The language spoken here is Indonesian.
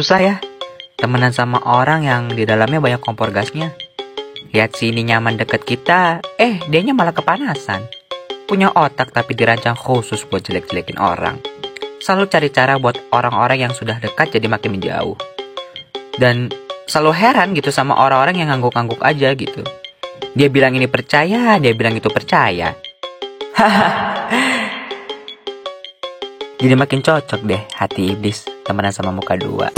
Susah ya, temenan sama orang yang di dalamnya banyak kompor gasnya. Lihat sini nyaman deket kita, eh dianya malah kepanasan. Punya otak tapi dirancang khusus buat jelek-jelekin orang. Selalu cari cara buat orang-orang yang sudah dekat jadi makin menjauh. Dan selalu heran gitu sama orang-orang yang ngangguk-ngangguk aja gitu. Dia bilang ini percaya, dia bilang itu percaya. Jadi makin cocok deh hati iblis temenan sama muka dua.